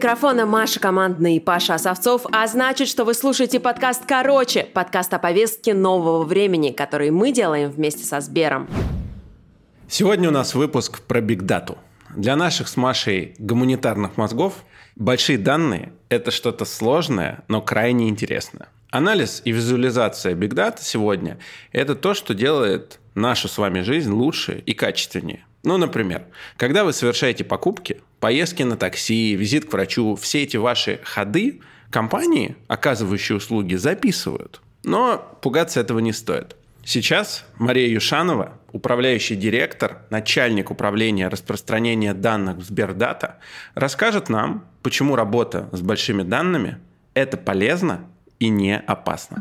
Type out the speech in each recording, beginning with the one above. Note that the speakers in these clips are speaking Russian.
Микрофона Маша Командный и Паша Осовцов, а значит, что вы слушаете подкаст «Короче», подкаст о повестке нового времени, который мы делаем вместе со Сбером. Сегодня у нас выпуск про бигдату. Для наших с Машей гуманитарных мозгов большие данные – это что-то сложное, но крайне интересное. Анализ и визуализация бигдата сегодня – это то, что делает нашу с вами жизнь лучше и качественнее. Ну, например, когда вы совершаете покупки, поездки на такси, визит к врачу, все эти ваши ходы компании, оказывающие услуги, записывают. Но пугаться этого не стоит. Сейчас Мария Юшанова, управляющий директор, начальник управления распространения данных в Сбердата, расскажет нам, почему работа с большими данными – это полезно и не опасно.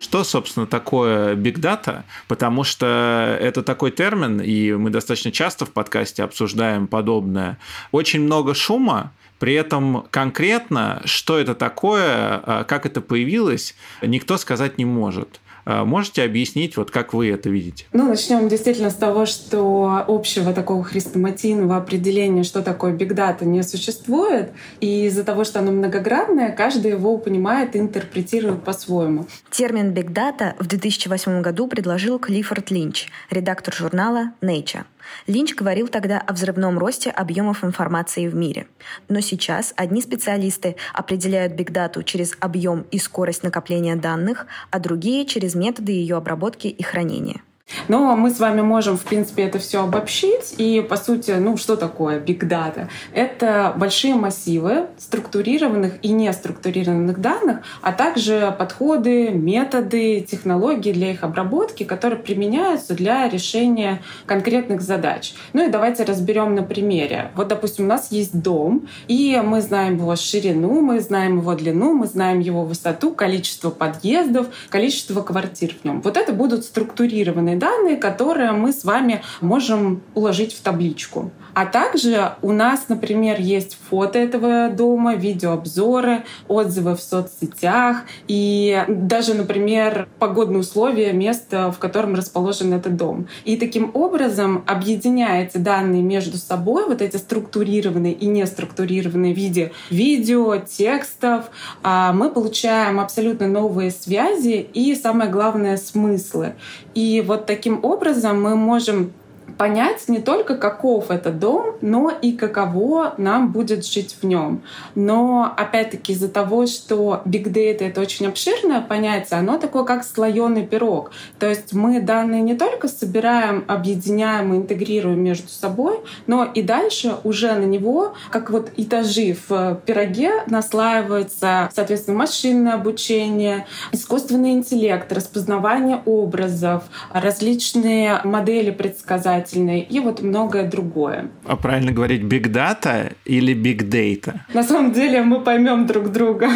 Что, собственно, такое Big Data? Потому что это такой термин, и мы достаточно часто в подкасте обсуждаем подобное. Очень много шума, при этом конкретно, что это такое, а, как это появилось, никто сказать не может. А, можете объяснить, вот как вы это видите? Ну, начнем действительно с того, что общего такого хрестоматийного определения, что такое бигдата, не существует. И из-за того, что оно многогранное, каждый его понимает и интерпретирует по-своему. Термин бигдата в 2008 году предложил Клиффорд Линч, редактор журнала Nature. Линч говорил тогда о взрывном росте объемов информации в мире. Но сейчас одни специалисты определяют бигдату через объем и скорость накопления данных, а другие через методы ее обработки и хранения. Но мы с вами можем, в принципе, это все обобщить. И, по сути, ну что такое Big Data? Это большие массивы структурированных и неструктурированных данных, а также подходы, методы, технологии для их обработки, которые применяются для решения конкретных задач. Ну и давайте разберем на примере. Вот, допустим, у нас есть дом, и мы знаем его ширину, мы знаем его длину, мы знаем его высоту, количество подъездов, количество квартир в нем. Вот это будут структурированные данные, которые мы с вами можем уложить в табличку. А также у нас, например, есть фото этого дома, видеообзоры, отзывы в соцсетях и даже, например, погодные условия места, в котором расположен этот дом. И таким образом, объединяя эти данные между собой, вот эти структурированные и неструктурированные в виде видео, текстов, а, мы получаем абсолютно новые связи и, самое главное, смыслы. И вот таким образом мы можем понять не только, каков это дом, но и каково нам будет жить в нем. Но, опять-таки, из-за того, что big data — это очень обширное понятие, оно такое, как слоеный пирог. То есть мы данные не только собираем, объединяем и интегрируем между собой, но и дальше уже на него, как вот этажи в пироге, наслаивается, соответственно, машинное обучение, искусственный интеллект, распознавание образов, различные модели предсказать образовательной и вот многое другое. А правильно говорить big data или big data? На самом деле мы поймем друг друга,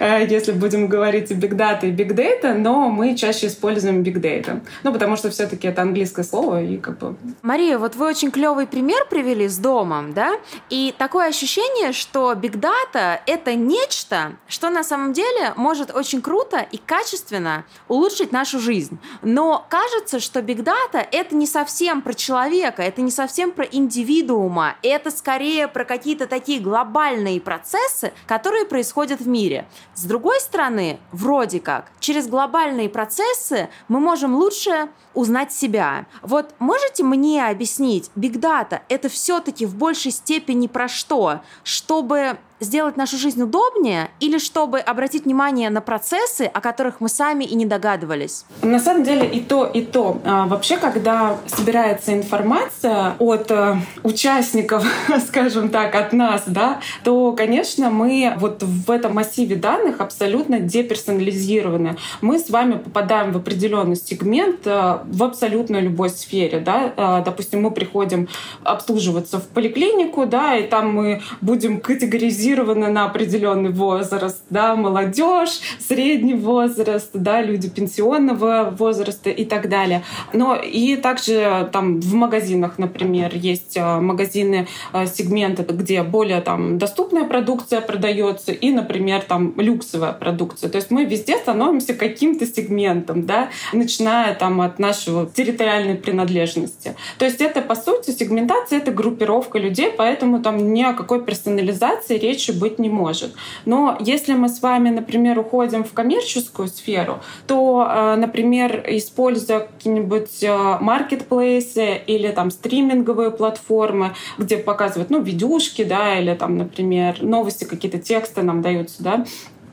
если будем говорить big data, и big data, но мы чаще используем big data. Ну, потому что все-таки это английское слово и как бы... Мария, вот вы очень клевый пример привели с домом, да? И такое ощущение, что big data — это нечто, что на самом деле может очень круто и качественно улучшить нашу жизнь. Но кажется, что big data — это не совсем про человека, это не совсем про индивидуума, это скорее про какие-то такие глобальные процессы, которые происходят в мире. С другой стороны, вроде как, через глобальные процессы мы можем лучше узнать себя. Вот можете мне объяснить, Data это все-таки в большей степени про что? Чтобы сделать нашу жизнь удобнее или чтобы обратить внимание на процессы, о которых мы сами и не догадывались? На самом деле и то, и то. А, вообще, когда собирается информация от э, участников, скажем так, от нас, да, то, конечно, мы вот в этом массиве данных абсолютно деперсонализированы. Мы с вами попадаем в определенный сегмент э, в абсолютно любой сфере. Да? Э, допустим, мы приходим обслуживаться в поликлинику, да, и там мы будем категоризировать кодировано на определенный возраст, да, молодежь, средний возраст, да, люди пенсионного возраста и так далее. Но и также там в магазинах, например, есть э, магазины э, сегменты, где более там доступная продукция продается и, например, там люксовая продукция. То есть мы везде становимся каким-то сегментом, да, начиная там от нашего территориальной принадлежности. То есть это, по сути, сегментация — это группировка людей, поэтому там ни о какой персонализации речи быть не может. Но если мы с вами, например, уходим в коммерческую сферу, то, э, например, используя какие-нибудь маркетплейсы или там стриминговые платформы, где показывают, ну, видюшки, да, или там, например, новости, какие-то тексты нам даются, да,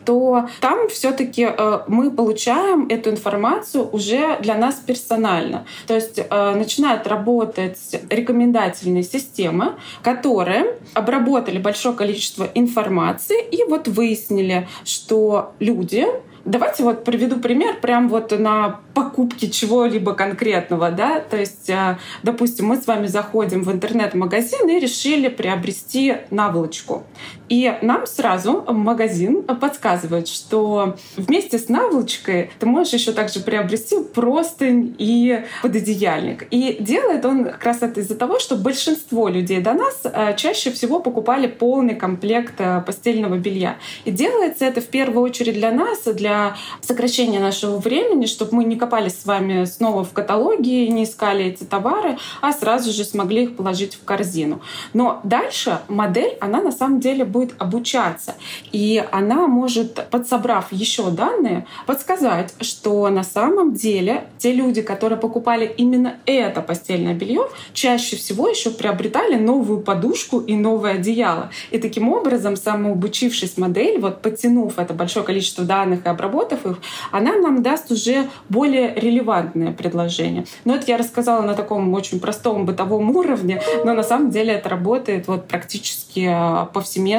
то там все-таки э, мы получаем эту информацию уже для нас персонально. То есть э, начинают работать рекомендательные системы, которые обработали большое количество информации и вот выяснили, что люди Давайте вот приведу пример прям вот на покупке чего-либо конкретного, да, то есть, э, допустим, мы с вами заходим в интернет-магазин и решили приобрести наволочку. И нам сразу магазин подсказывает, что вместе с наволочкой ты можешь еще также приобрести простынь и пододеяльник. И делает он как раз это из-за того, что большинство людей до нас э, чаще всего покупали полный комплект э, постельного белья. И делается это в первую очередь для нас, для сокращения нашего времени, чтобы мы не копались с вами снова в каталоге, не искали эти товары, а сразу же смогли их положить в корзину. Но дальше модель, она на самом деле будет обучаться. И она может, подсобрав еще данные, подсказать, что на самом деле те люди, которые покупали именно это постельное белье, чаще всего еще приобретали новую подушку и новое одеяло. И таким образом, самообучившись модель, вот потянув это большое количество данных и обработав, их, она нам даст уже более релевантное предложение. Но это я рассказала на таком очень простом бытовом уровне, но на самом деле это работает вот практически а,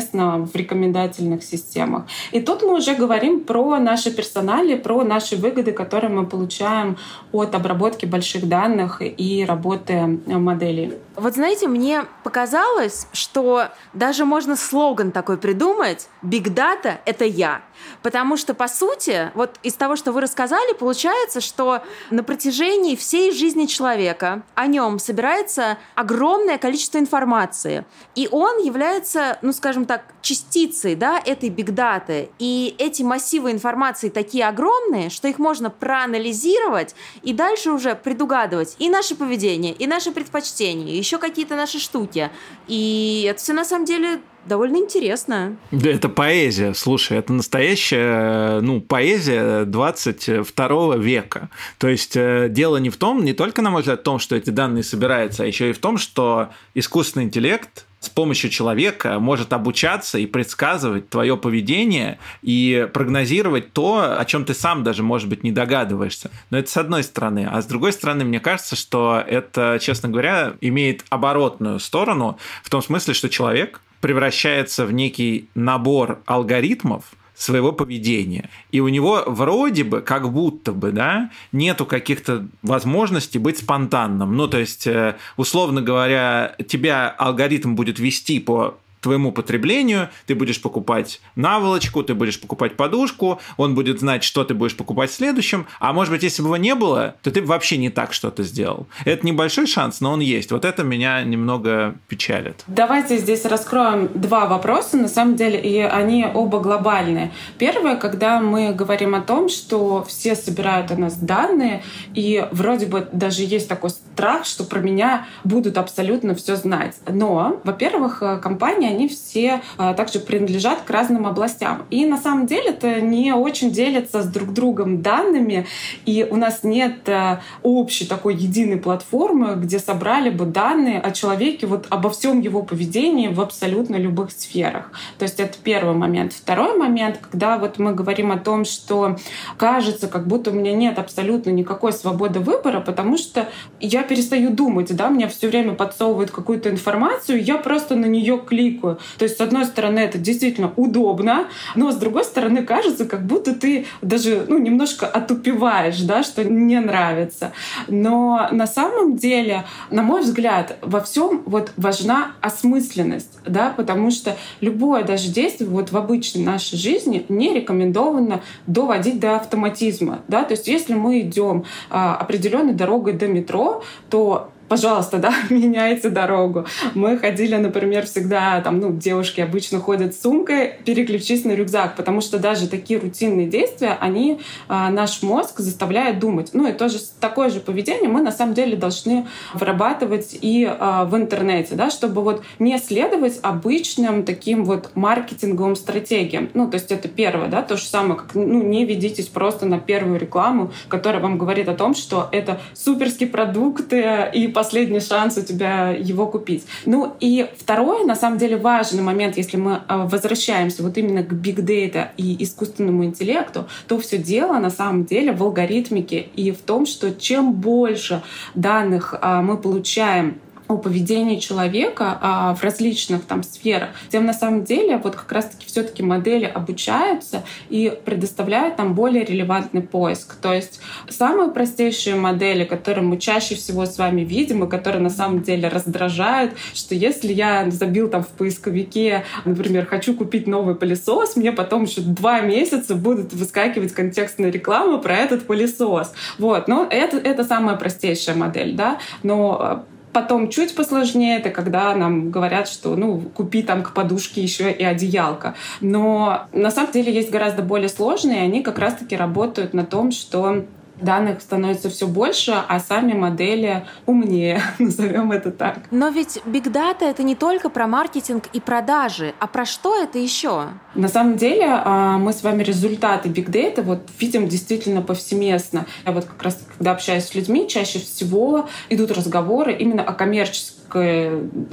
повсеместно в рекомендательных системах. И тут мы уже говорим про наши персонали, про наши выгоды, которые мы получаем от обработки больших данных и работы моделей. Вот знаете, мне показалось, что даже можно слоган такой придумать «Big Data — это я». Потому что, по сути, вот из того, что вы рассказали, получается, что на протяжении всей жизни человека о нем собирается огромное количество информации. И он является, ну, скажем так, частицей да, этой бигдаты. И эти массивы информации такие огромные, что их можно проанализировать и дальше уже предугадывать и наше поведение, и наши предпочтения, еще какие-то наши штуки. И это все на самом деле довольно интересно. Да, это поэзия. Слушай, это настоящая ну, поэзия 22 века. То есть э, дело не в том, не только, на мой взгляд, в том, что эти данные собираются, а еще и в том, что искусственный интеллект с помощью человека может обучаться и предсказывать твое поведение и прогнозировать то, о чем ты сам даже, может быть, не догадываешься. Но это с одной стороны. А с другой стороны, мне кажется, что это, честно говоря, имеет оборотную сторону в том смысле, что человек превращается в некий набор алгоритмов, своего поведения. И у него вроде бы, как будто бы, да, нету каких-то возможностей быть спонтанным. Ну, то есть, э, условно говоря, тебя алгоритм будет вести по твоему потреблению, ты будешь покупать наволочку, ты будешь покупать подушку, он будет знать, что ты будешь покупать в следующем, а может быть, если бы его не было, то ты вообще не так что-то сделал. Это небольшой шанс, но он есть. Вот это меня немного печалит. Давайте здесь раскроем два вопроса, на самом деле, и они оба глобальные. Первое, когда мы говорим о том, что все собирают у нас данные, и вроде бы даже есть такой страх, что про меня будут абсолютно все знать. Но, во-первых, компания они все а, также принадлежат к разным областям. И на самом деле это не очень делятся с друг другом данными, и у нас нет а, общей такой единой платформы, где собрали бы данные о человеке, вот обо всем его поведении в абсолютно любых сферах. То есть это первый момент. Второй момент, когда вот мы говорим о том, что кажется, как будто у меня нет абсолютно никакой свободы выбора, потому что я перестаю думать, да, мне все время подсовывают какую-то информацию, я просто на нее кликаю великую. То есть, с одной стороны, это действительно удобно, но с другой стороны, кажется, как будто ты даже ну, немножко отупеваешь, да, что не нравится. Но на самом деле, на мой взгляд, во всем вот важна осмысленность, да, потому что любое даже действие вот в обычной нашей жизни не рекомендовано доводить до автоматизма, да, то есть если мы идем а, определенной дорогой до метро, то пожалуйста, да, меняйте дорогу. Мы ходили, например, всегда, там, ну, девушки обычно ходят с сумкой, переключись на рюкзак, потому что даже такие рутинные действия, они а, наш мозг заставляют думать. Ну, и тоже такое же поведение мы на самом деле должны вырабатывать и а, в интернете, да, чтобы вот не следовать обычным таким вот маркетинговым стратегиям. Ну, то есть это первое, да, то же самое, как, ну, не ведитесь просто на первую рекламу, которая вам говорит о том, что это суперский продукт и последний шанс у тебя его купить. Ну и второе, на самом деле, важный момент, если мы а, возвращаемся вот именно к big data и искусственному интеллекту, то все дело на самом деле в алгоритмике и в том, что чем больше данных а, мы получаем о поведении человека а, в различных там сферах, тем на самом деле вот как раз-таки все-таки модели обучаются и предоставляют там более релевантный поиск. То есть самые простейшие модели, которые мы чаще всего с вами видим и которые на самом деле раздражают, что если я забил там в поисковике, например, хочу купить новый пылесос, мне потом еще два месяца будут выскакивать контекстная реклама про этот пылесос. Вот, но это, это самая простейшая модель, да, но Потом чуть посложнее, это когда нам говорят, что ну, купи там к подушке еще и одеялко. Но на самом деле есть гораздо более сложные, они как раз-таки работают на том, что данных становится все больше, а сами модели умнее, назовем это так. Но ведь Big Data это не только про маркетинг и продажи, а про что это еще? На самом деле а, мы с вами результаты Big Data вот видим действительно повсеместно. Я вот как раз, когда общаюсь с людьми, чаще всего идут разговоры именно о коммерческих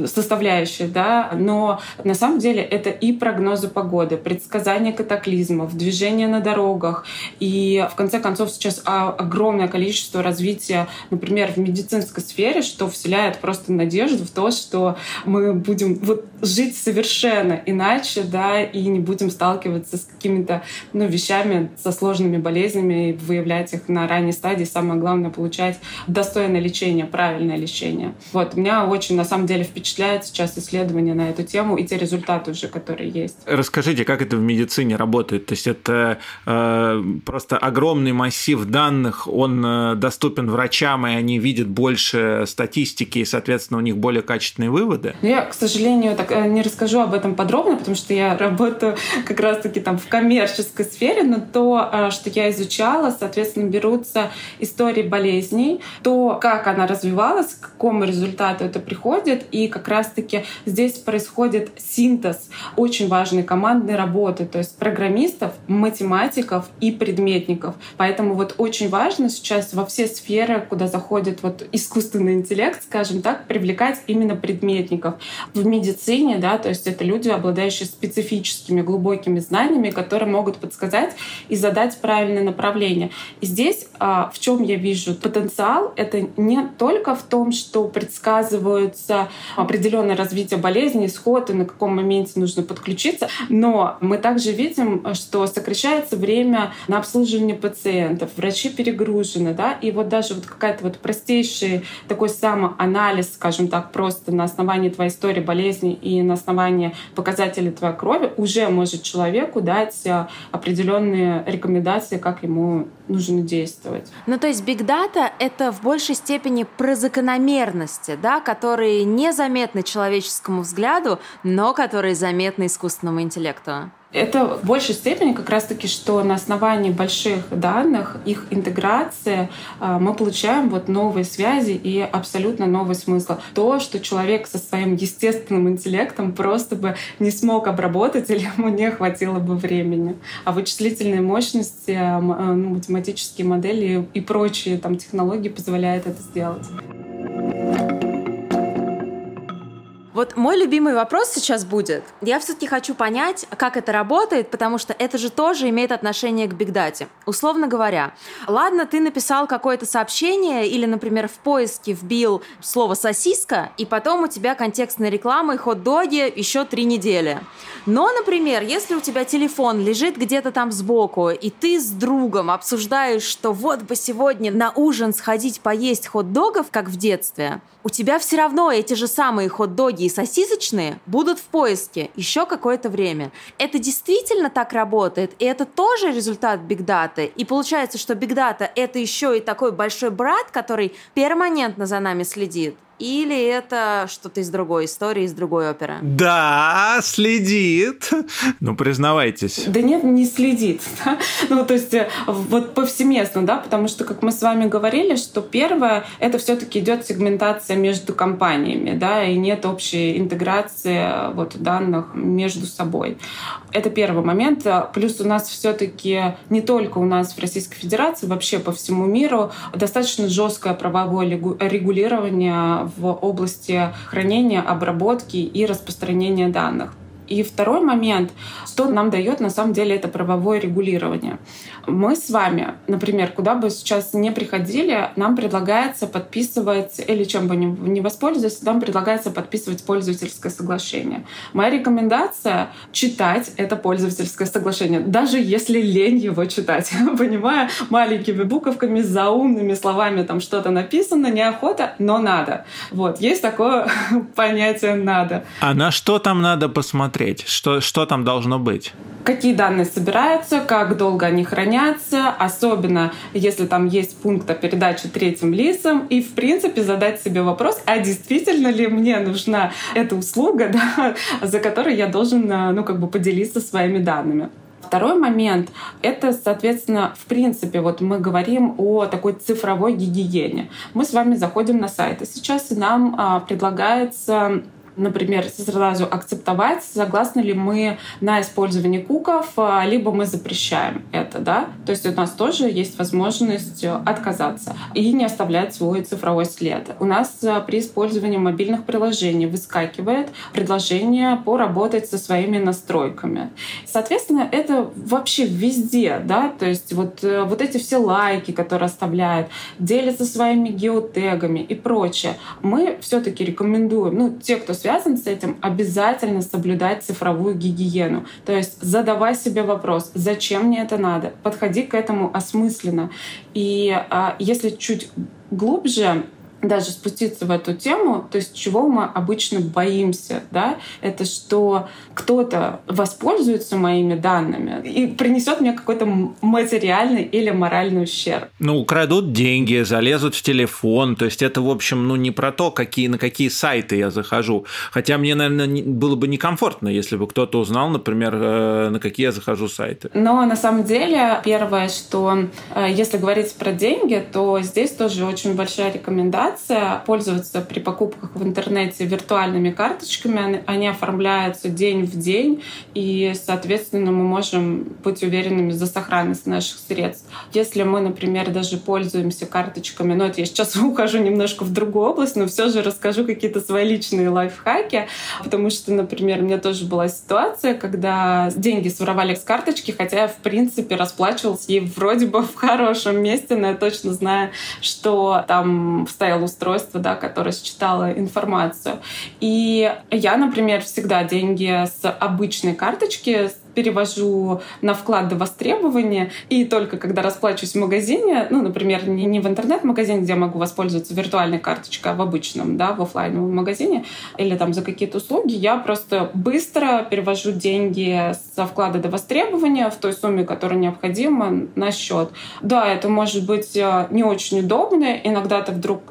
составляющая, да, но на самом деле это и прогнозы погоды, предсказания катаклизмов, движение на дорогах, и в конце концов сейчас огромное количество развития, например, в медицинской сфере, что вселяет просто надежду в то, что мы будем вот жить совершенно иначе, да, и не будем сталкиваться с какими-то ну, вещами, со сложными болезнями, и выявлять их на ранней стадии. Самое главное — получать достойное лечение, правильное лечение. Вот, меня очень на самом деле, впечатляет сейчас исследования на эту тему и те результаты уже, которые есть. Расскажите, как это в медицине работает? То есть это э, просто огромный массив данных, он э, доступен врачам, и они видят больше статистики, и, соответственно, у них более качественные выводы? Я, к сожалению, так э, не расскажу об этом подробно, потому что я работаю как раз-таки там в коммерческой сфере, но то, э, что я изучала, соответственно, берутся истории болезней, то, как она развивалась, к какому результату это приходит, и как раз-таки здесь происходит синтез очень важной командной работы, то есть программистов, математиков и предметников. Поэтому вот очень важно сейчас во все сферы, куда заходит вот искусственный интеллект, скажем так, привлекать именно предметников. В медицине, да, то есть это люди, обладающие специфическими глубокими знаниями, которые могут подсказать и задать правильное направление. И здесь а, в чем я вижу потенциал, это не только в том, что предсказывают планируется определенное развитие болезни, исход и на каком моменте нужно подключиться. Но мы также видим, что сокращается время на обслуживание пациентов, врачи перегружены, да, и вот даже вот какая-то вот простейший такой самоанализ, скажем так, просто на основании твоей истории болезни и на основании показателей твоей крови уже может человеку дать э, определенные рекомендации, как ему нужно действовать. Ну, то есть Data — это в большей степени про закономерности, да, которые незаметны человеческому взгляду, но которые заметны искусственному интеллекту? Это в большей степени как раз-таки, что на основании больших данных, их интеграции, а, мы получаем вот новые связи и абсолютно новый смысл. То, что человек со своим естественным интеллектом просто бы не смог обработать или ему не хватило бы времени. А вычислительные мощности, а, ну, математические модели и прочие там технологии позволяют это сделать. Вот мой любимый вопрос сейчас будет. Я все-таки хочу понять, как это работает, потому что это же тоже имеет отношение к бигдате. Условно говоря, ладно, ты написал какое-то сообщение или, например, в поиске вбил слово «сосиска», и потом у тебя контекстная реклама и хот-доги еще три недели. Но, например, если у тебя телефон лежит где-то там сбоку, и ты с другом обсуждаешь, что вот бы сегодня на ужин сходить поесть хот-догов, как в детстве, у тебя все равно эти же самые хот-доги и сосисочные будут в поиске еще какое-то время. Это действительно так работает, и это тоже результат бигдаты. И получается, что бигдата — это еще и такой большой брат, который перманентно за нами следит. Или это что-то из другой истории, из другой оперы? Да, следит. Ну, признавайтесь. Да нет, не следит. Да? Ну, то есть э, вот повсеместно, да, потому что, как мы с вами говорили, что первое, это все таки идет сегментация между компаниями, да, и нет общей интеграции э, вот данных между собой. Это первый момент. Плюс у нас все таки не только у нас в Российской Федерации, вообще по всему миру достаточно жесткое правовое регулирование в области хранения, обработки и распространения данных. И второй момент, что нам дает на самом деле это правовое регулирование. Мы с вами, например, куда бы сейчас не приходили, нам предлагается подписывать, или чем бы не воспользоваться, нам предлагается подписывать пользовательское соглашение. Моя рекомендация — читать это пользовательское соглашение, даже если лень его читать. Понимаю, маленькими буковками, заумными словами там что-то написано, неохота, но надо. Вот, есть такое понятие «надо». А на что там надо посмотреть? Что, что там должно быть? какие данные собираются, как долго они хранятся, особенно если там есть пункт о передаче третьим лицам, и в принципе задать себе вопрос, а действительно ли мне нужна эта услуга, да, за которой я должен ну, как бы поделиться своими данными. Второй момент — это, соответственно, в принципе, вот мы говорим о такой цифровой гигиене. Мы с вами заходим на сайт, и сейчас нам а, предлагается например, сразу акцептовать, согласны ли мы на использование куков, а, либо мы запрещаем это, да. То есть у нас тоже есть возможность отказаться и не оставлять свой цифровой след. У нас а, при использовании мобильных приложений выскакивает предложение поработать со своими настройками. Соответственно, это вообще везде, да, то есть вот, э, вот эти все лайки, которые оставляют, делятся своими геотегами и прочее. Мы все-таки рекомендуем, ну, те, кто связан с этим, обязательно соблюдать цифровую гигиену. То есть задавай себе вопрос, зачем мне это надо? Подходи к этому осмысленно. И а, если чуть глубже даже спуститься в эту тему, то есть чего мы обычно боимся, да, это что кто-то воспользуется моими данными и принесет мне какой-то материальный или моральный ущерб. Ну, украдут деньги, залезут в телефон, то есть это, в общем, ну, не про то, какие, на какие сайты я захожу. Хотя мне, наверное, было бы некомфортно, если бы кто-то узнал, например, э, на какие я захожу сайты. Но на самом деле, первое, что э, если говорить про деньги, то здесь тоже очень большая рекомендация рекомендация пользоваться при покупках в интернете виртуальными карточками. Они оформляются день в день, и, соответственно, мы можем быть уверенными за сохранность наших средств. Если мы, например, даже пользуемся карточками, ну, это я сейчас ухожу немножко в другую область, но все же расскажу какие-то свои личные лайфхаки, потому что, например, у меня тоже была ситуация, когда деньги своровали с карточки, хотя я, в принципе, расплачивалась ей вроде бы в хорошем месте, но я точно знаю, что там стоял устройство, да, которое считало информацию. И я, например, всегда деньги с обычной карточки перевожу на вклад до востребования, и только когда расплачиваюсь в магазине, ну, например, не, не в интернет-магазине, где я могу воспользоваться виртуальной карточкой, а в обычном, да, в офлайновом магазине, или там за какие-то услуги, я просто быстро перевожу деньги со вклада до востребования в той сумме, которая необходима, на счет. Да, это может быть э, не очень удобно, иногда ты вдруг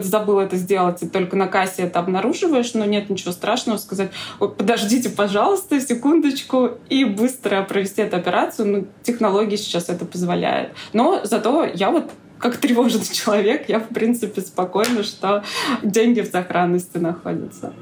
забыл это сделать, и только на кассе это обнаруживаешь, но нет ничего страшного сказать, подождите, пожалуйста, секундочку, и быстро провести эту операцию. Ну, технологии сейчас это позволяют. Но зато я вот как тревожный человек, я, в принципе, спокойна, что деньги в сохранности находятся.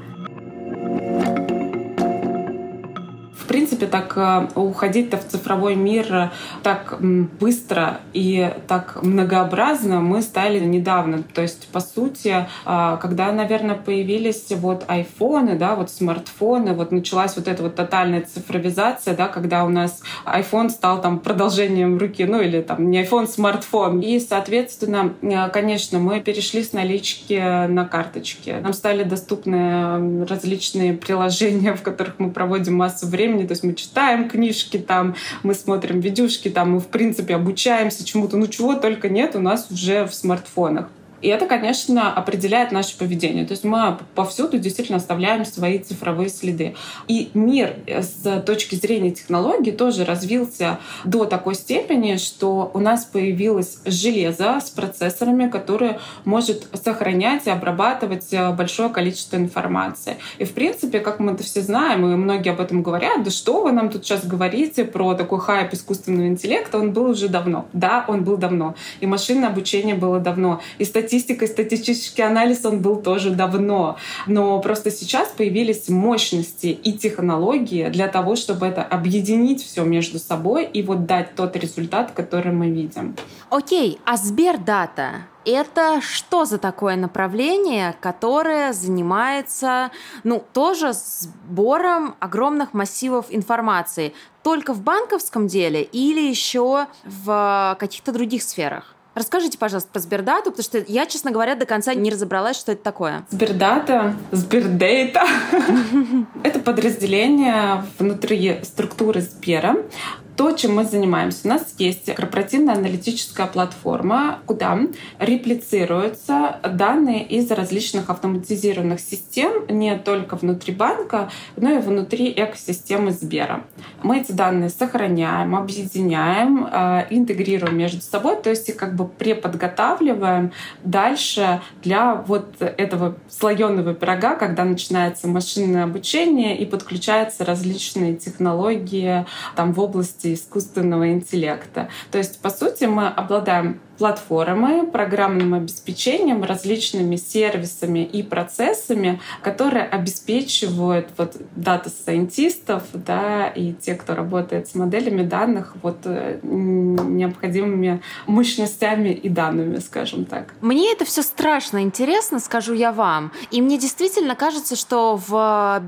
В принципе, так э, уходить-то в цифровой мир так быстро и так многообразно мы стали недавно. То есть, по сути, а, когда, наверное, появились вот айфоны, да, вот смартфоны, вот началась вот эта вот тотальная цифровизация, да, когда у нас iPhone стал там продолжением руки, ну или там не iPhone, смартфон. И, соответственно, э, конечно, мы перешли с налички на карточки. Нам стали доступны различные приложения, в которых мы проводим массу времени. То есть мы читаем книжки там, мы смотрим видюшки там, мы, в принципе, обучаемся чему-то. Ну, чего только нет у нас уже в смартфонах. И это, конечно, определяет наше поведение. То есть мы повсюду действительно оставляем свои цифровые следы. И мир с точки зрения технологий тоже развился до такой степени, что у нас появилось железо с процессорами, которое может сохранять и обрабатывать большое количество информации. И, в принципе, как мы это все знаем, и многие об этом говорят, да что вы нам тут сейчас говорите про такой хайп искусственного интеллекта, он был уже давно. Да, он был давно. И машинное обучение было давно. И статистика статистика и статистический анализ, он был тоже давно. Но просто сейчас появились мощности и технологии для того, чтобы это объединить все между собой и вот дать тот результат, который мы видим. Окей, а Сбердата это что за такое направление, которое занимается, ну, тоже сбором огромных массивов информации? Только в банковском деле или еще в каких-то других сферах? Расскажите, пожалуйста, про Сбердату, потому что я, честно говоря, до конца не разобралась, что это такое. Сбердата, Сбердейта — это подразделение внутри структуры Сбера, то, чем мы занимаемся. У нас есть корпоративная аналитическая платформа, куда реплицируются данные из различных автоматизированных систем не только внутри банка, но и внутри экосистемы Сбера. Мы эти данные сохраняем, объединяем, э, интегрируем между собой, то есть как бы преподготавливаем дальше для вот этого слоеного пирога, когда начинается машинное обучение и подключаются различные технологии там в области области искусственного интеллекта. То есть, по сути, мы обладаем платформой, программным обеспечением, различными сервисами и процессами, которые обеспечивают вот дата-сайентистов да, и те, кто работает с моделями данных, вот э, необходимыми мощностями и данными, скажем так. Мне это все страшно интересно, скажу я вам. И мне действительно кажется, что в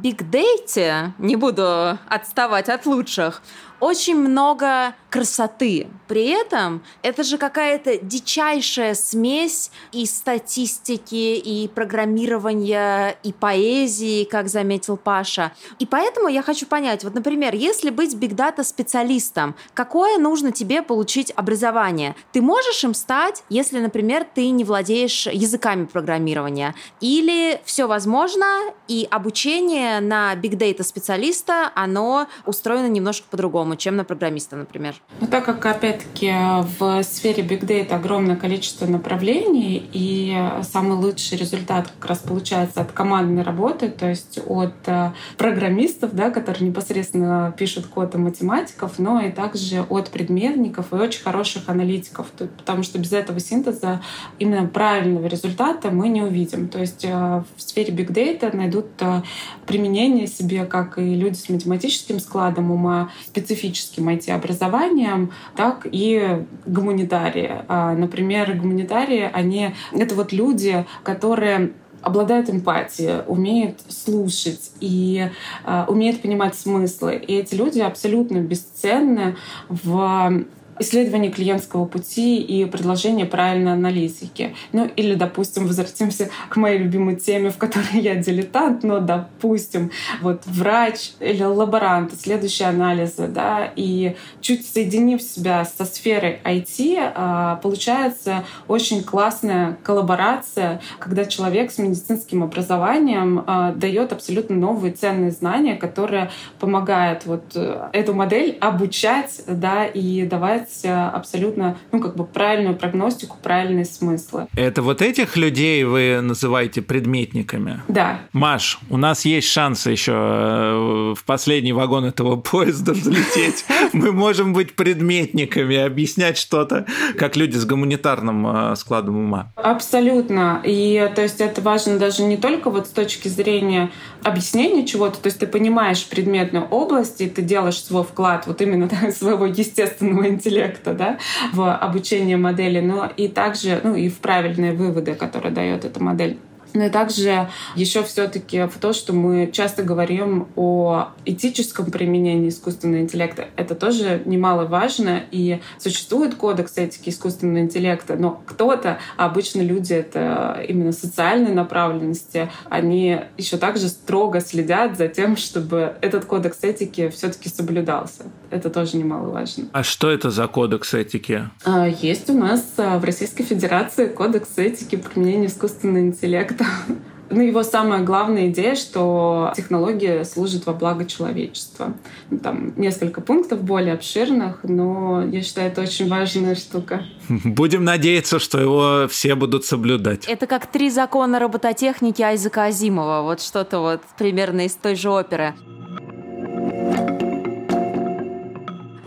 Data, не буду отставать от лучших, очень много красоты. При этом это же какая-то дичайшая смесь и статистики, и программирования, и поэзии, как заметил Паша. И поэтому я хочу понять, вот, например, если быть бигдата специалистом, какое нужно тебе получить образование? Ты можешь им стать, если, например, ты не владеешь языками программирования? Или все возможно, и обучение на бигдата специалиста, оно устроено немножко по-другому, чем на программиста, например? Ну, так как, опять-таки, в сфере Big Data огромное количество направлений, и самый лучший результат как раз получается от командной работы, то есть от э, программистов, да, которые непосредственно пишут код и математиков, но и также от предметников и очень хороших аналитиков, потому что без этого синтеза именно правильного результата мы не увидим. То есть э, в сфере Big Data найдут э, применение себе как и люди с математическим складом ума, специфическим IT-образованием, так и гуманитарии. А, например, гуманитарии, они — это вот люди, которые обладают эмпатией, умеют слушать и э, умеют понимать смыслы. И эти люди абсолютно бесценны в исследование клиентского пути и предложение правильной аналитики. Ну или, допустим, возвратимся к моей любимой теме, в которой я дилетант, но, допустим, вот врач или лаборант, следующие анализы, да, и чуть соединив себя со сферой IT, а, получается очень классная коллаборация, когда человек с медицинским образованием а, дает абсолютно новые ценные знания, которые помогают вот э, эту модель обучать, да, и давать дать э, абсолютно, ну, как бы правильную прогностику, правильные смыслы. Это вот этих людей вы называете предметниками? Да. Маш, у нас есть шансы еще э, в последний вагон этого поезда залететь. Мы можем быть предметниками, объяснять что-то, как люди с гуманитарным э, складом ума. Абсолютно. И то есть это важно даже не только вот с точки зрения объяснения чего-то, то есть ты понимаешь предметную область, и ты делаешь свой вклад вот именно своего естественного интеллекта да, в обучение модели, но и также ну, и в правильные выводы, которые дает эта модель. Но и также еще все-таки в то, что мы часто говорим о этическом применении искусственного интеллекта. Это тоже немаловажно. И существует кодекс этики искусственного интеллекта, но кто-то, а обычно люди это именно социальной направленности, они еще также строго следят за тем, чтобы этот кодекс этики все-таки соблюдался. Это тоже немаловажно. А что это за кодекс этики? А, есть у нас а, в Российской Федерации кодекс этики применения искусственного интеллекта. Ну, его самая главная идея, что технология служит во благо человечества. Ну, там несколько пунктов более обширных, но я считаю, это очень важная штука. Будем надеяться, что его все будут соблюдать. Это как три закона робототехники Айзека Азимова. Вот что-то вот примерно из той же оперы.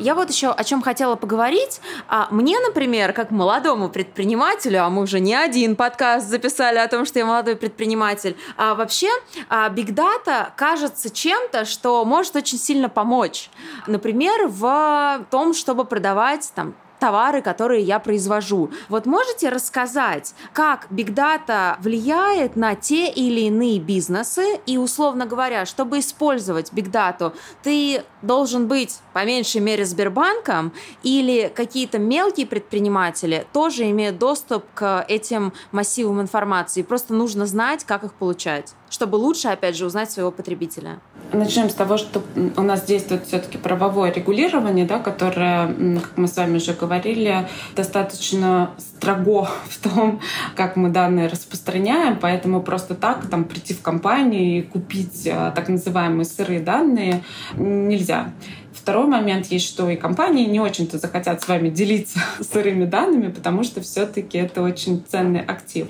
Я вот еще о чем хотела поговорить. А мне, например, как молодому предпринимателю, а мы уже не один подкаст записали о том, что я молодой предприниматель, а вообще Data кажется чем-то, что может очень сильно помочь. Например, в том, чтобы продавать там товары, которые я произвожу. Вот можете рассказать, как Big Data влияет на те или иные бизнесы, и, условно говоря, чтобы использовать Big Data, ты должен быть, по меньшей мере, Сбербанком, или какие-то мелкие предприниматели тоже имеют доступ к этим массивам информации, просто нужно знать, как их получать чтобы лучше, опять же, узнать своего потребителя? Начнем с того, что у нас действует все-таки правовое регулирование, да, которое, как мы с вами уже говорили, достаточно строго в том, как мы данные распространяем, поэтому просто так там прийти в компанию и купить а, так называемые сырые данные нельзя. Второй момент есть, что и компании не очень-то захотят с вами делиться сырыми данными, потому что все-таки это очень ценный актив.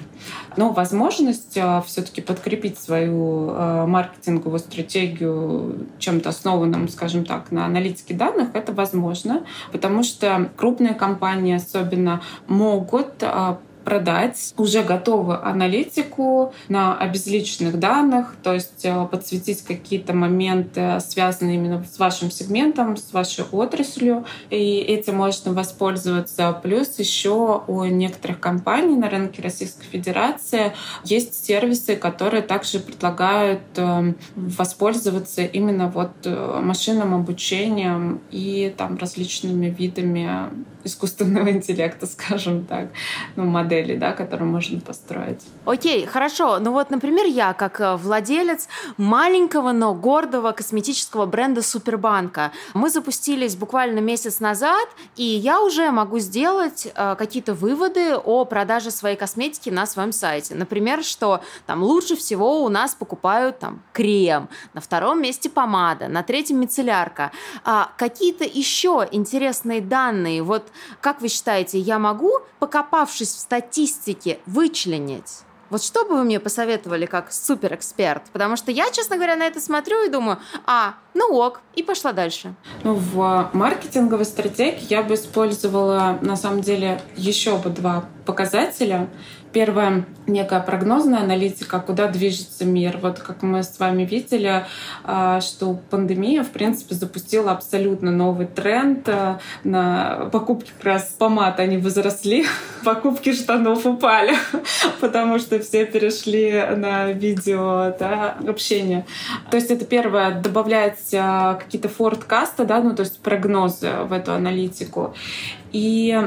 Но возможность а, все-таки подкрепить свою а, маркетинговую стратегию чем-то основанным, скажем так, на аналитике данных, это возможно, потому что крупные компании особенно могут а, продать уже готовую аналитику на обезличенных данных, то есть э, подсветить какие-то моменты, связанные именно с вашим сегментом, с вашей отраслью, и этим можно воспользоваться. Плюс еще у некоторых компаний на рынке Российской Федерации есть сервисы, которые также предлагают э, воспользоваться именно вот э, машинным обучением и там различными видами искусственного интеллекта, скажем так, ну, модели, да, которые можно построить. Окей, хорошо. Ну вот, например, я как э, владелец маленького, но гордого косметического бренда Супербанка. Мы запустились буквально месяц назад, и я уже могу сделать э, какие-то выводы о продаже своей косметики на своем сайте. Например, что там лучше всего у нас покупают там крем, на втором месте помада, на третьем мицеллярка. А какие-то еще интересные данные, вот как вы считаете, я могу, покопавшись в статистике, вычленить? Вот что бы вы мне посоветовали как суперэксперт? Потому что я, честно говоря, на это смотрю и думаю, а, ну ок, и пошла дальше. Ну, в маркетинговой стратегии я бы использовала, на самом деле, еще бы два показателя. Первое — некая прогнозная аналитика, куда движется мир. Вот как мы с вами видели, а, что пандемия, в принципе, запустила абсолютно новый тренд. А, на покупки как раз помад они возросли, покупки штанов упали, потому что все перешли на видео да, общение. То есть это первое, добавлять а, какие-то форткасты, да, ну то есть прогнозы в эту аналитику. И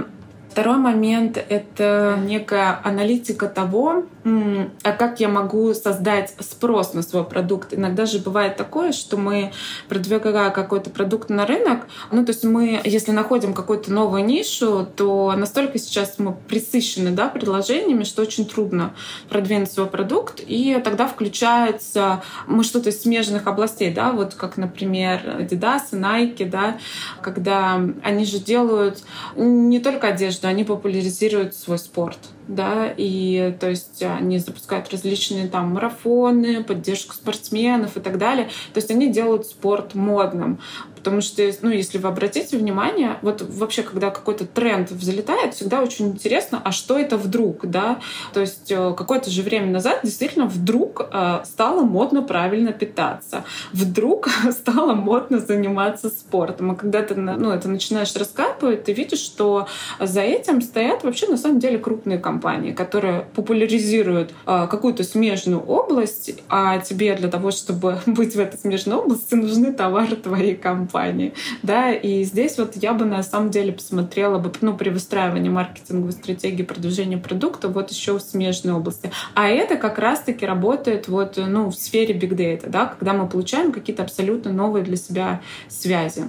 Второй момент — это некая аналитика того, а как я могу создать спрос на свой продукт. Иногда же бывает такое, что мы, продвигая какой-то продукт на рынок, ну, то есть мы, если находим какую-то новую нишу, то настолько сейчас мы присыщены да, предложениями, что очень трудно продвинуть свой продукт, и тогда включается мы что-то из смежных областей, да, вот как, например, Adidas, Nike, да, когда они же делают не только одежду, они популяризируют свой спорт да, и то есть они запускают различные там марафоны, поддержку спортсменов и так далее. То есть они делают спорт модным. Потому что, ну, если вы обратите внимание, вот вообще, когда какой-то тренд взлетает, всегда очень интересно, а что это вдруг, да? То есть э, какое-то же время назад действительно вдруг э, стало модно правильно питаться. Вдруг стало модно заниматься спортом. И когда ты, ну, это начинаешь раскапывать, ты видишь, что за этим стоят вообще на самом деле крупные компании, которые популяризируют э, какую-то смежную область, а тебе для того, чтобы быть в этой смежной области, нужны товары твоей компании компании, да, и здесь вот я бы на самом деле посмотрела бы, ну, при выстраивании маркетинговой стратегии продвижения продукта вот еще в смежной области. А это как раз-таки работает вот, ну, в сфере big data, да, когда мы получаем какие-то абсолютно новые для себя связи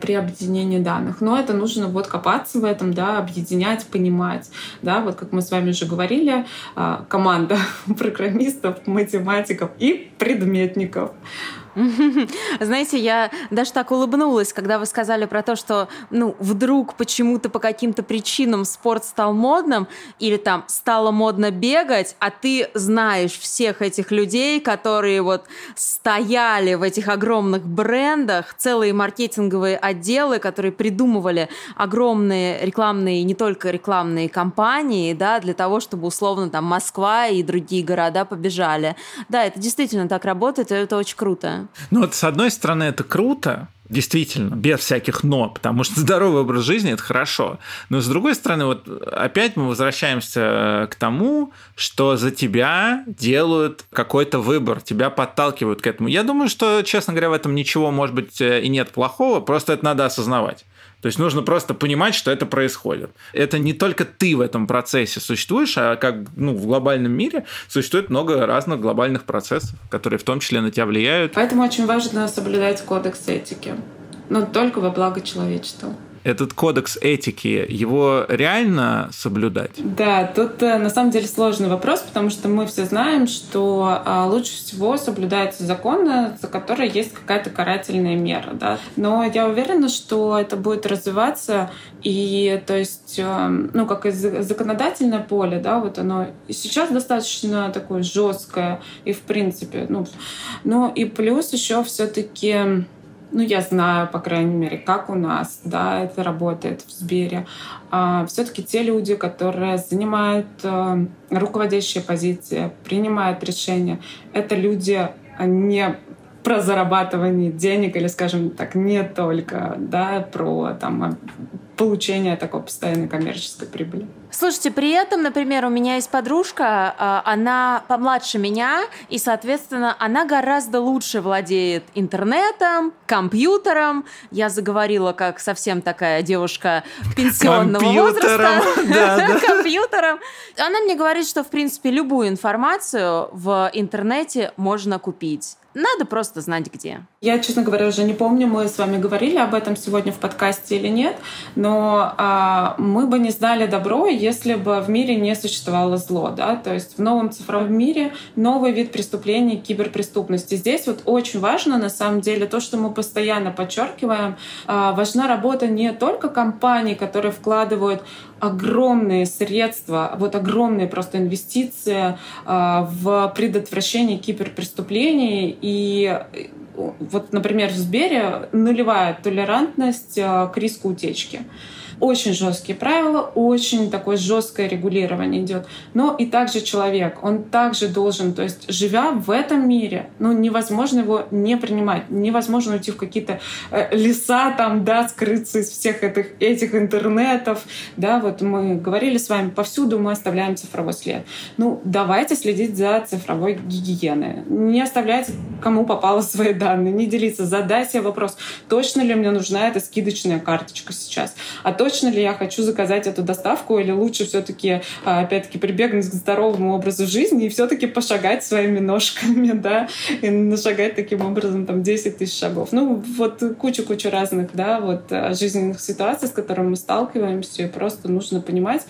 при объединении данных. Но это нужно вот копаться в этом, да, объединять, понимать. Да, вот как мы с вами уже говорили, а, команда программистов, математиков и предметников. Знаете, я даже так улыбнулась, когда вы сказали про то, что, ну, вдруг почему-то по каким-то причинам спорт стал модным, или там стало модно бегать, а ты знаешь всех этих людей, которые вот стояли в этих огромных брендах, целые маркетинговые отделы, которые придумывали огромные рекламные, не только рекламные кампании, да, для того, чтобы условно там Москва и другие города побежали. Да, это действительно так работает, и это очень круто. Ну вот с одной стороны это круто, Действительно, без всяких «но», потому что здоровый образ жизни – это хорошо. Но, с другой стороны, вот опять мы возвращаемся к тому, что за тебя делают какой-то выбор, тебя подталкивают к этому. Я думаю, что, честно говоря, в этом ничего, может быть, и нет плохого, просто это надо осознавать. То есть нужно просто понимать, что это происходит. Это не только ты в этом процессе существуешь, а как ну, в глобальном мире существует много разных глобальных процессов, которые в том числе на тебя влияют. Поэтому очень важно соблюдать кодекс этики, но только во благо человечества этот кодекс этики, его реально соблюдать? Да, тут э, на самом деле сложный вопрос, потому что мы все знаем, что а, лучше всего соблюдаются законы, за которые есть какая-то карательная мера. Да? Но я уверена, что это будет развиваться, и то есть, э, ну, как и законодательное поле, да, вот оно сейчас достаточно такое жесткое, и в принципе, ну, но и плюс еще все-таки ну, я знаю, по крайней мере, как у нас, да, это работает в Сбере. А, все-таки те люди, которые занимают а, руководящие позиции, принимают решения, это люди не про зарабатывание денег или, скажем так, не только да, про там, получение такой постоянной коммерческой прибыли. Слушайте, при этом, например, у меня есть подружка, а, она помладше меня, и, соответственно, она гораздо лучше владеет интернетом, компьютером. Я заговорила как совсем такая девушка пенсионного возраста. Компьютером. Она мне говорит, что, в принципе, любую информацию в интернете можно купить. Надо просто знать, где. Я, честно говоря, уже не помню, мы с вами говорили об этом сегодня в подкасте или нет, но а, мы бы не знали добро, если бы в мире не существовало зло. Да? То есть в новом цифровом мире новый вид преступлений киберпреступности. Здесь вот очень важно, на самом деле, то, что мы постоянно подчеркиваем, а, важна работа не только компаний, которые вкладывают огромные средства, вот огромные просто инвестиции а, в предотвращение киберпреступлений. И вот, например, в Сбере нулевая толерантность а, к риску утечки очень жесткие правила, очень такое жесткое регулирование идет. Но и также человек, он также должен, то есть живя в этом мире, ну невозможно его не принимать, невозможно уйти в какие-то э, леса там, да, скрыться из всех этих, этих интернетов, да, вот мы говорили с вами, повсюду мы оставляем цифровой след. Ну, давайте следить за цифровой гигиеной. Не оставлять, кому попало свои данные, не делиться, задать себе вопрос, точно ли мне нужна эта скидочная карточка сейчас, а точно точно ли я хочу заказать эту доставку или лучше все-таки, а, опять-таки, прибегнуть к здоровому образу жизни и все-таки пошагать своими ножками, да, и нашагать таким образом там 10 тысяч шагов. Ну, вот куча-куча разных, да, вот а, жизненных ситуаций, с которыми мы сталкиваемся, и просто нужно понимать,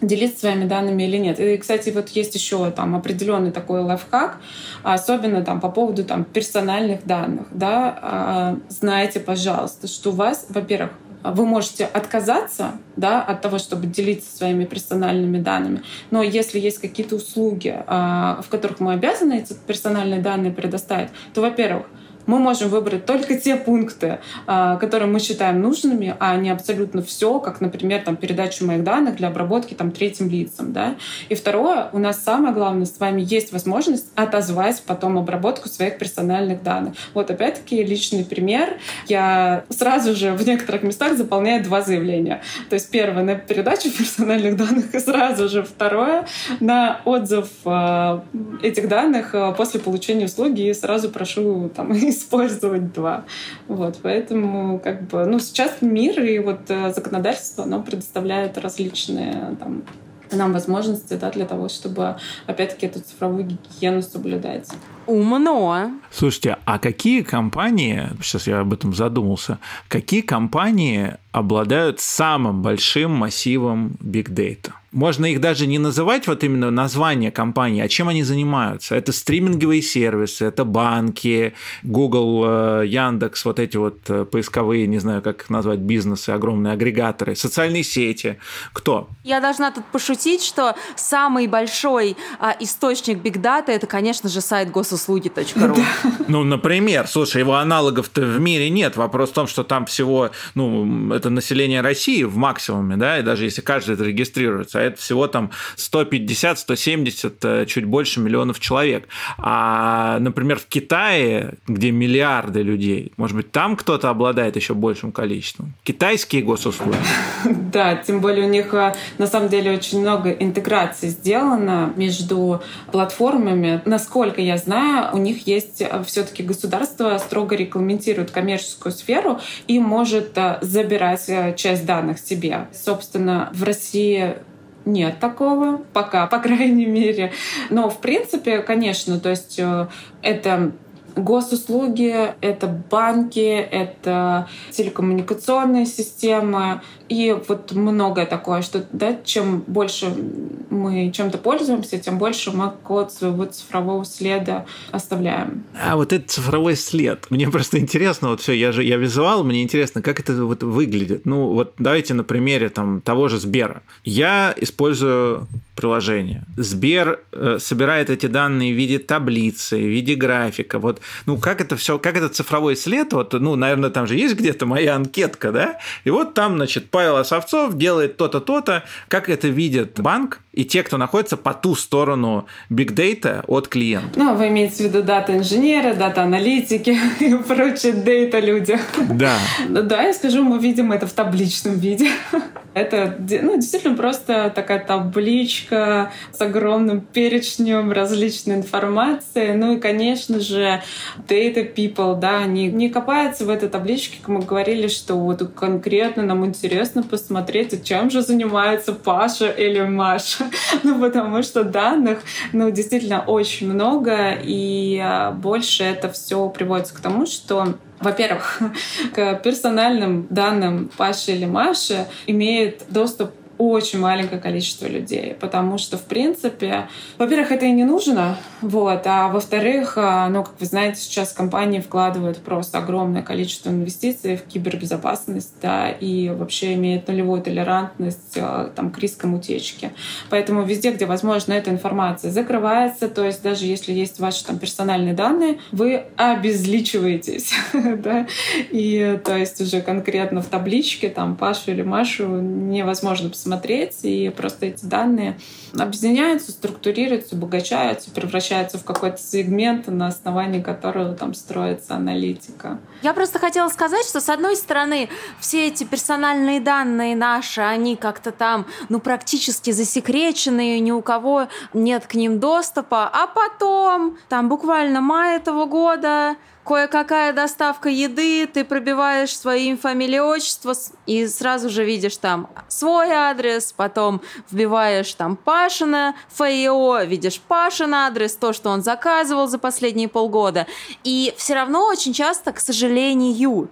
делиться своими данными или нет. И, кстати, вот есть еще там определенный такой лайфхак, особенно там по поводу там персональных данных, да, а, знаете, пожалуйста, что у вас, во-первых, вы можете отказаться да, от того, чтобы делиться своими персональными данными. Но если есть какие-то услуги, а, в которых мы обязаны эти персональные данные предоставить, то, во-первых, мы можем выбрать только те пункты, а, которые мы считаем нужными, а не абсолютно все, как, например, там, передачу моих данных для обработки там, третьим лицам. Да? И второе, у нас самое главное, с вами есть возможность отозвать потом обработку своих персональных данных. Вот опять-таки личный пример. Я сразу же в некоторых местах заполняю два заявления. То есть первое на передачу персональных данных и сразу же второе на отзыв а, этих данных а, после получения услуги и сразу прошу там, использовать два. Вот, поэтому как бы, ну, сейчас мир и вот э, законодательство, оно предоставляет различные там, нам возможности да, для того, чтобы, опять-таки, эту цифровую гигиену соблюдать. Умно. Слушайте, а какие компании, сейчас я об этом задумался, какие компании обладают самым большим массивом big data? можно их даже не называть вот именно название компании, а чем они занимаются. Это стриминговые сервисы, это банки, Google, э, Яндекс, вот эти вот э, поисковые, не знаю, как их назвать, бизнесы, огромные агрегаторы, социальные сети. Кто? Я должна тут пошутить, что самый большой а, источник Big Data это, конечно же, сайт госуслуги.ру. Ну, например, слушай, его аналогов-то в мире нет. Вопрос в том, что там всего, ну, это население России в максимуме, да, и даже если каждый это регистрируется, это всего там 150, 170, э, чуть больше миллионов человек. А, например, в Китае, где миллиарды людей, может быть, там кто-то обладает еще большим количеством. Китайские госуслуги. Да, тем более у них э, на самом деле очень много интеграции сделано между платформами. Насколько я знаю, у них есть э, все-таки государство строго регламентирует коммерческую сферу и может забирать часть данных себе. Собственно, в России нет такого, пока, по крайней мере. Но, в принципе, конечно, то есть э, это госуслуги, это банки, это телекоммуникационные системы, и вот многое такое, что да, чем больше мы чем-то пользуемся, тем больше мы код своего цифрового следа оставляем. А вот этот цифровой след, мне просто интересно, вот все, я же я визуал, мне интересно, как это вот выглядит. Ну вот давайте на примере там того же Сбера. Я использую приложение. Сбер э, собирает эти данные в виде таблицы, в виде графика. Вот, ну как это все, как этот цифровой след, вот, ну, наверное, там же есть где-то моя анкетка, да? И вот там, значит, Павел Осовцов делает то-то, то-то, как это видит банк и те, кто находится по ту сторону big data от клиента. Ну, вы имеете в виду дата-инженеры, дата-аналитики и прочие дейта люди. Да. Да, я скажу, мы видим это в табличном виде. Это ну, действительно просто такая табличка с огромным перечнем различной информации. Ну и, конечно же, data people, да, они не копаются в этой табличке, как мы говорили, что вот конкретно нам интересно посмотреть, чем же занимается Паша или Маша. Ну, потому что данных, ну, действительно очень много, и а, больше это все приводится к тому, что во-первых, к персональным данным Паши или Маши имеет доступ очень маленькое количество людей, потому что, в принципе, во-первых, это и не нужно, вот, а во-вторых, а, ну, как вы знаете, сейчас компании вкладывают просто огромное количество инвестиций в кибербезопасность, да, и вообще имеют нулевую толерантность а, там, к рискам утечки. Поэтому везде, где возможно, эта информация закрывается, то есть даже если есть ваши там персональные данные, вы обезличиваетесь, да, и то есть уже конкретно в табличке там Пашу или Машу невозможно посмотреть смотреть, и просто эти данные объединяются, структурируются, обогащаются, превращаются в какой-то сегмент, на основании которого там строится аналитика. Я просто хотела сказать, что с одной стороны все эти персональные данные наши, они как-то там, ну, практически засекречены, ни у кого нет к ним доступа, а потом, там буквально май этого года, кое-какая доставка еды, ты пробиваешь свое имя, фамилию, отчество и сразу же видишь там свой адрес, потом вбиваешь там Пашина ФИО, видишь Пашин адрес, то, что он заказывал за последние полгода. И все равно очень часто, к сожалению,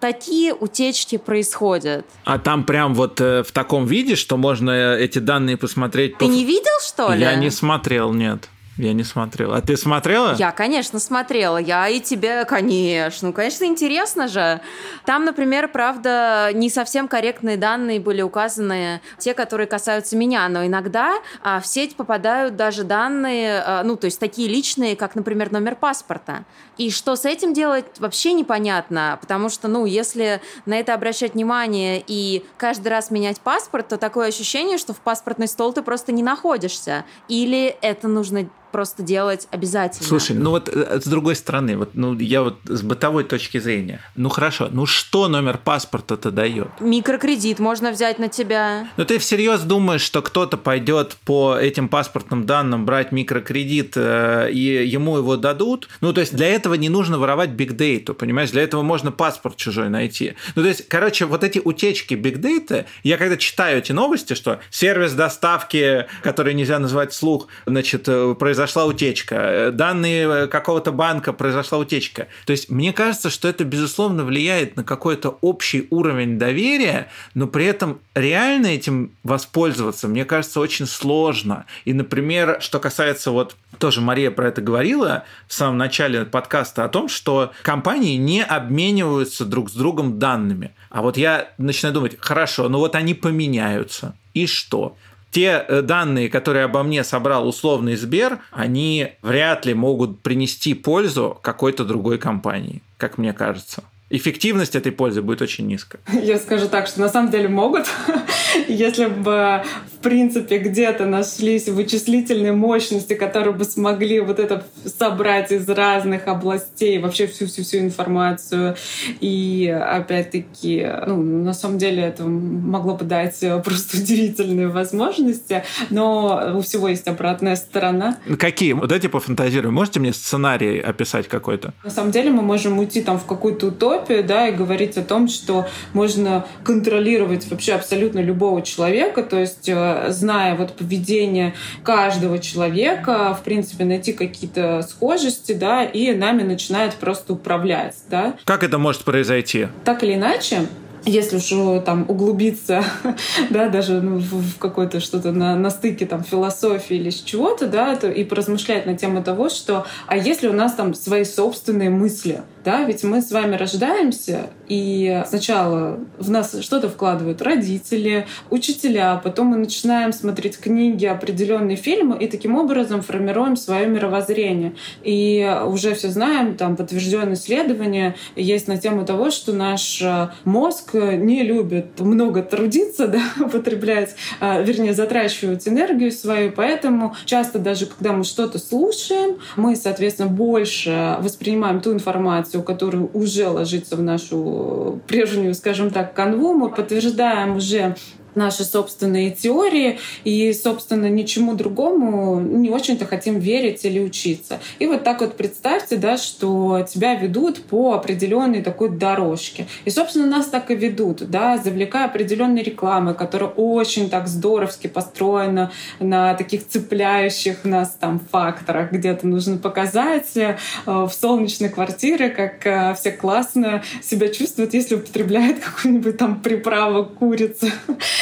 такие утечки происходят. А там прям вот э, в таком виде, что можно эти данные посмотреть? Ты по... не видел, что ли? Я не смотрел, нет. Я не смотрела. А ты смотрела? Я, конечно, смотрела. Я и тебе, конечно. Ну, конечно, интересно же. Там, например, правда, не совсем корректные данные были указаны, те, которые касаются меня, но иногда а, в сеть попадают даже данные, а, ну, то есть такие личные, как, например, номер паспорта. И что с этим делать, вообще непонятно, потому что, ну, если на это обращать внимание и каждый раз менять паспорт, то такое ощущение, что в паспортный стол ты просто не находишься. Или это нужно просто делать обязательно. Слушай, ну вот э, с другой стороны, вот ну я вот с бытовой точки зрения, ну хорошо, ну что номер паспорта-то дает? Микрокредит можно взять на тебя. Ну ты всерьез думаешь, что кто-то пойдет по этим паспортным данным брать микрокредит э, и ему его дадут? Ну то есть для этого не нужно воровать бигдейту, понимаешь? Для этого можно паспорт чужой найти. Ну то есть, короче, вот эти утечки бигдейта, я когда читаю эти новости, что сервис доставки, который нельзя назвать вслух, значит, э, произошел произошла утечка, э, данные э, какого-то банка произошла утечка. То есть мне кажется, что это, безусловно, влияет на какой-то общий уровень доверия, но при этом реально этим воспользоваться, мне кажется, очень сложно. И, например, что касается вот тоже Мария про это говорила в самом начале подкаста о том, что компании не обмениваются друг с другом данными. А вот я начинаю думать, хорошо, ну вот они поменяются. И что? Те э, данные, которые обо мне собрал условный Сбер, они вряд ли могут принести пользу какой-то другой компании, как мне кажется эффективность этой пользы будет очень низкая. Я скажу так, что на самом деле могут. Если бы, в принципе, где-то нашлись вычислительные мощности, которые бы смогли вот это собрать из разных областей, вообще всю-всю-всю информацию. И, опять-таки, ну, на самом деле это могло бы дать просто удивительные возможности, но у всего есть обратная сторона. Какие? Вот эти пофантазируем. Можете мне сценарий описать какой-то? На самом деле мы можем уйти там в какую-то утопию, утопию, да, и говорить о том, что можно контролировать вообще абсолютно любого человека, то есть э, зная вот поведение каждого человека, в принципе, найти какие-то схожести, да, и нами начинает просто управлять, да. Как это может произойти? Так или иначе, если уж э, там углубиться, да, даже ну, в, какое-то что-то на, на стыке там философии или чего-то, да, то, и поразмышлять на тему того, что а если у нас там свои собственные мысли, да, ведь мы с вами рождаемся, и сначала в нас что-то вкладывают родители, учителя, потом мы начинаем смотреть книги, определенные фильмы, и таким образом формируем свое мировоззрение. И уже все знаем, там подтвержденные исследования есть на тему того, что наш э, мозг не любит много трудиться, да, употреблять, а, вернее, затрачивать энергию свою, поэтому часто даже когда мы что-то слушаем, мы, соответственно, больше воспринимаем ту информацию, которая уже ложится в нашу прежнюю, скажем так, канву, мы подтверждаем уже наши собственные теории и, собственно, ничему другому не очень-то хотим верить или учиться. И вот так вот представьте, да, что тебя ведут по определенной такой дорожке. И, собственно, нас так и ведут, да, завлекая определенные рекламы, которая очень так здоровски построена на таких цепляющих нас там факторах. Где-то нужно показать э, в солнечной квартире, как э, все классно себя чувствуют, если употребляют какую-нибудь там приправу курицы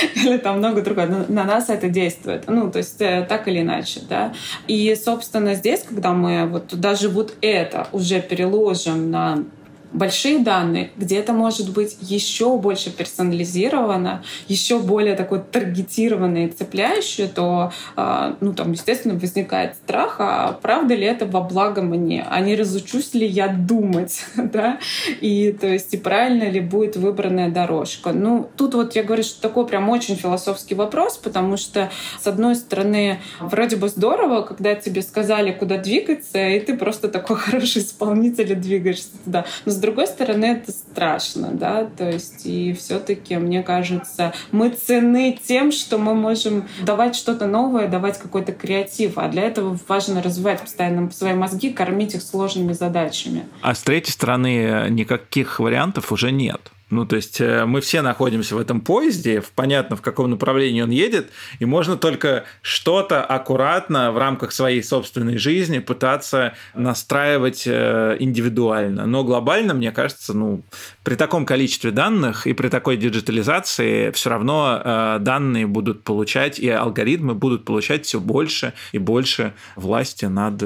или там много другого. Но на нас это действует. Ну, то есть э, так или иначе, да. И, собственно, здесь, когда мы вот даже вот это уже переложим на большие данные, где это может быть еще больше персонализировано, еще более такое таргетированное и цепляющее, то, а, ну, там, естественно, возникает страх, а правда ли это во благо мне? А не разучусь ли я думать, да? И, то есть, и правильно ли будет выбранная дорожка? Ну, тут вот я говорю, что такой прям очень философский вопрос, потому что, с одной стороны, вроде бы здорово, когда тебе сказали, куда двигаться, и ты просто такой хороший исполнитель и двигаешься туда. Но с другой стороны, это страшно, да, то есть и все-таки, мне кажется, мы цены тем, что мы можем давать что-то новое, давать какой-то креатив, а для этого важно развивать постоянно свои мозги, кормить их сложными задачами. А с третьей стороны, никаких вариантов уже нет. Ну, то есть э, мы все находимся в этом поезде, понятно, в каком направлении он едет, и можно только что-то аккуратно в рамках своей собственной жизни пытаться настраивать э, индивидуально. Но глобально, мне кажется, ну, при таком количестве данных и при такой диджитализации все равно э, данные будут получать, и алгоритмы будут получать все больше и больше власти над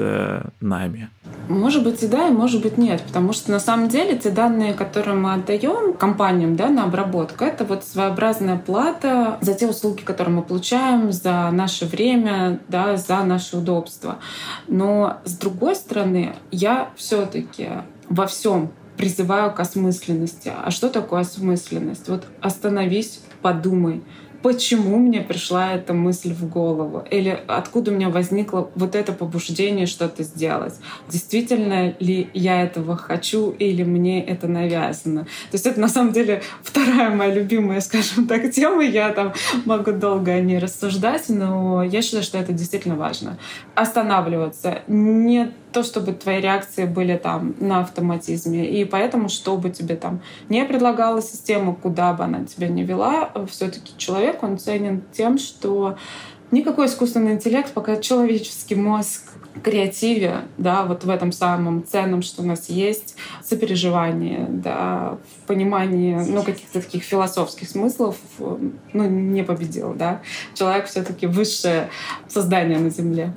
нами. Может быть и да, и может быть нет, потому что на самом деле те данные, которые мы отдаем компаниям да, на обработку, это вот своеобразная плата за те услуги, которые мы получаем, за наше время, да, за наше удобство. Но с другой стороны, я все-таки во всем призываю к осмысленности. А что такое осмысленность? Вот остановись, подумай, почему мне пришла эта мысль в голову, или откуда у меня возникло вот это побуждение что-то сделать. Действительно ли я этого хочу, или мне это навязано. То есть это на самом деле вторая моя любимая, скажем так, тема. Я там могу долго о ней рассуждать, но я считаю, что это действительно важно. Останавливаться. Не то, чтобы твои реакции были там на автоматизме. И поэтому, чтобы тебе там не предлагала система, куда бы она тебя не вела, все-таки человек, он ценен тем, что никакой искусственный интеллект, пока человеческий мозг креативе, да, вот в этом самом ценном, что у нас есть, сопереживание, да, в понимании, ну, каких-то таких философских смыслов, ну, не победил, да. Человек все таки высшее создание на Земле.